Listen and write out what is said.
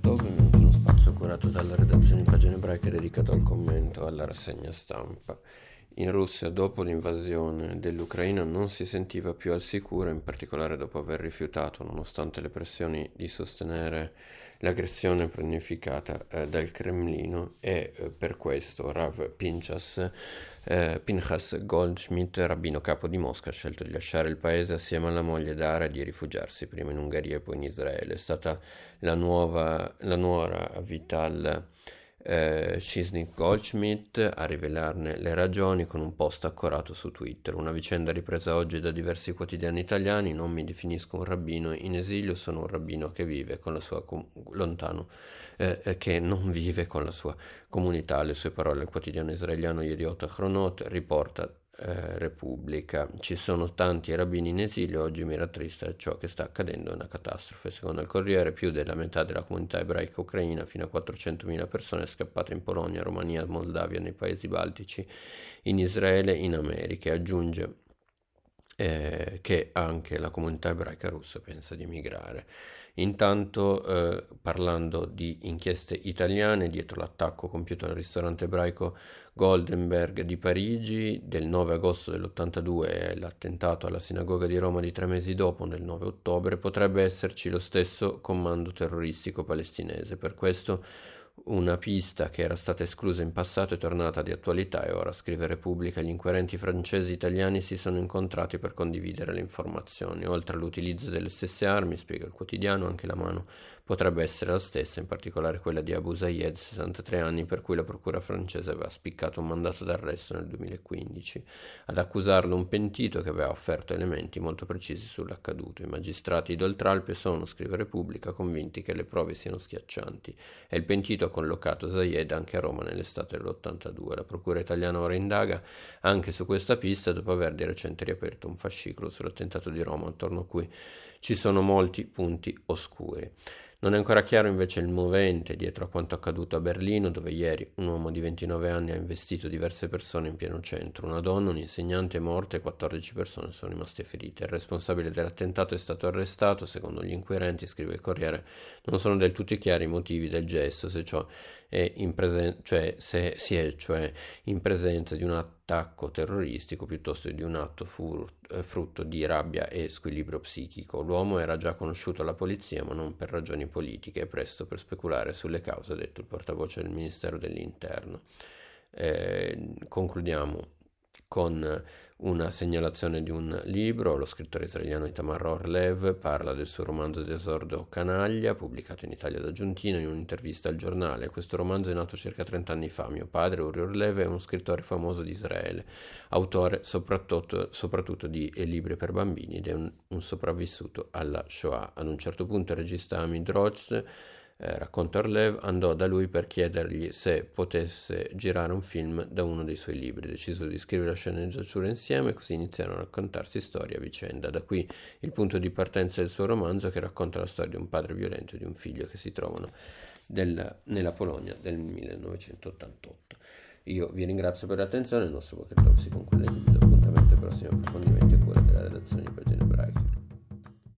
Benvenuti in uno spazio curato dalla redazione di pagine ebraiche dedicato al commento alla rassegna stampa. In Russia, dopo l'invasione dell'Ucraina, non si sentiva più al sicuro, in particolare dopo aver rifiutato, nonostante le pressioni, di sostenere l'aggressione pianificata eh, dal Cremlino e eh, per questo Rav Pinchas, eh, Pinchas Goldschmidt, rabbino capo di Mosca, ha scelto di lasciare il paese assieme alla moglie Dara e di rifugiarsi prima in Ungheria e poi in Israele. È stata la, nuova, la nuora Vital eh, Goldschmidt a rivelarne le ragioni con un post accorato su Twitter. Una vicenda ripresa oggi da diversi quotidiani italiani. Non mi definisco un rabbino in esilio, sono un rabbino che vive con la sua com- lontano, eh, eh che non vive con la sua comunità. Le sue parole al quotidiano israeliano Yediot Achronot riporta eh, Repubblica. Ci sono tanti rabbini in esilio, oggi mi rattrista ciò che sta accadendo, è una catastrofe. Secondo il Corriere, più della metà della comunità ebraica ucraina, fino a 400.000 persone, è scappata in Polonia, Romania, Moldavia, nei paesi baltici, in Israele, in America. Aggiunge eh, che anche la comunità ebraica russa pensa di emigrare. Intanto, eh, parlando di inchieste italiane, dietro l'attacco compiuto al ristorante ebraico Goldenberg di Parigi del 9 agosto dell'82 e l'attentato alla sinagoga di Roma di tre mesi dopo, nel 9 ottobre, potrebbe esserci lo stesso comando terroristico palestinese. Per questo una pista che era stata esclusa in passato è tornata di attualità e ora, scrive Repubblica, gli inquirenti francesi e italiani si sono incontrati per condividere le informazioni. Oltre all'utilizzo delle stesse armi, spiega il quotidiano, anche la mano potrebbe essere la stessa, in particolare quella di Abu Zayed, 63 anni, per cui la procura francese aveva spiccato un mandato d'arresto nel 2015. Ad accusarlo un pentito che aveva offerto elementi molto precisi sull'accaduto. I magistrati d'Oltralpe sono, scrive Repubblica, convinti che le prove siano schiaccianti e il pentito ha collocato Zayed anche a Roma nell'estate dell'82. La procura italiana ora indaga anche su questa pista dopo aver di recente riaperto un fascicolo sull'attentato di Roma, attorno a cui ci sono molti punti oscuri. Non è ancora chiaro invece il movente dietro a quanto accaduto a Berlino, dove ieri un uomo di 29 anni ha investito diverse persone in pieno centro. Una donna, un insegnante è morta e 14 persone sono rimaste ferite. Il responsabile dell'attentato è stato arrestato, secondo gli inquirenti, scrive il Corriere. Non sono del tutto chiari i motivi del gesto, se, presen- cioè, se si è cioè in presenza di un attacco terroristico piuttosto di un atto fur- eh, frutto di rabbia e squilibrio psichico. L'uomo era già conosciuto alla polizia, ma non per ragioni politiche, è presto per speculare sulle cause, ha detto il portavoce del Ministero dell'Interno. Eh, concludiamo con una segnalazione di un libro, lo scrittore israeliano Itamar Orlev parla del suo romanzo d'esordio Canaglia, pubblicato in Italia da Giuntino in un'intervista al giornale. Questo romanzo è nato circa 30 anni fa. Mio padre, Uri Orlev, è uno scrittore famoso di Israele, autore soprattutto, soprattutto di libri per bambini ed è un, un sopravvissuto alla Shoah. Ad un certo punto il regista Amid Roch eh, racconta Orlev, andò da lui per chiedergli se potesse girare un film da uno dei suoi libri. Decisero di scrivere la sceneggiatura insieme, così iniziarono a raccontarsi storia a vicenda. Da qui il punto di partenza del suo romanzo che racconta la storia di un padre violento e di un figlio che si trovano del, nella Polonia del 1988. Io vi ringrazio per l'attenzione, il nostro Talk si conclude, vi do appuntamento ai prossimi approfondimenti a cura della redazione di pagina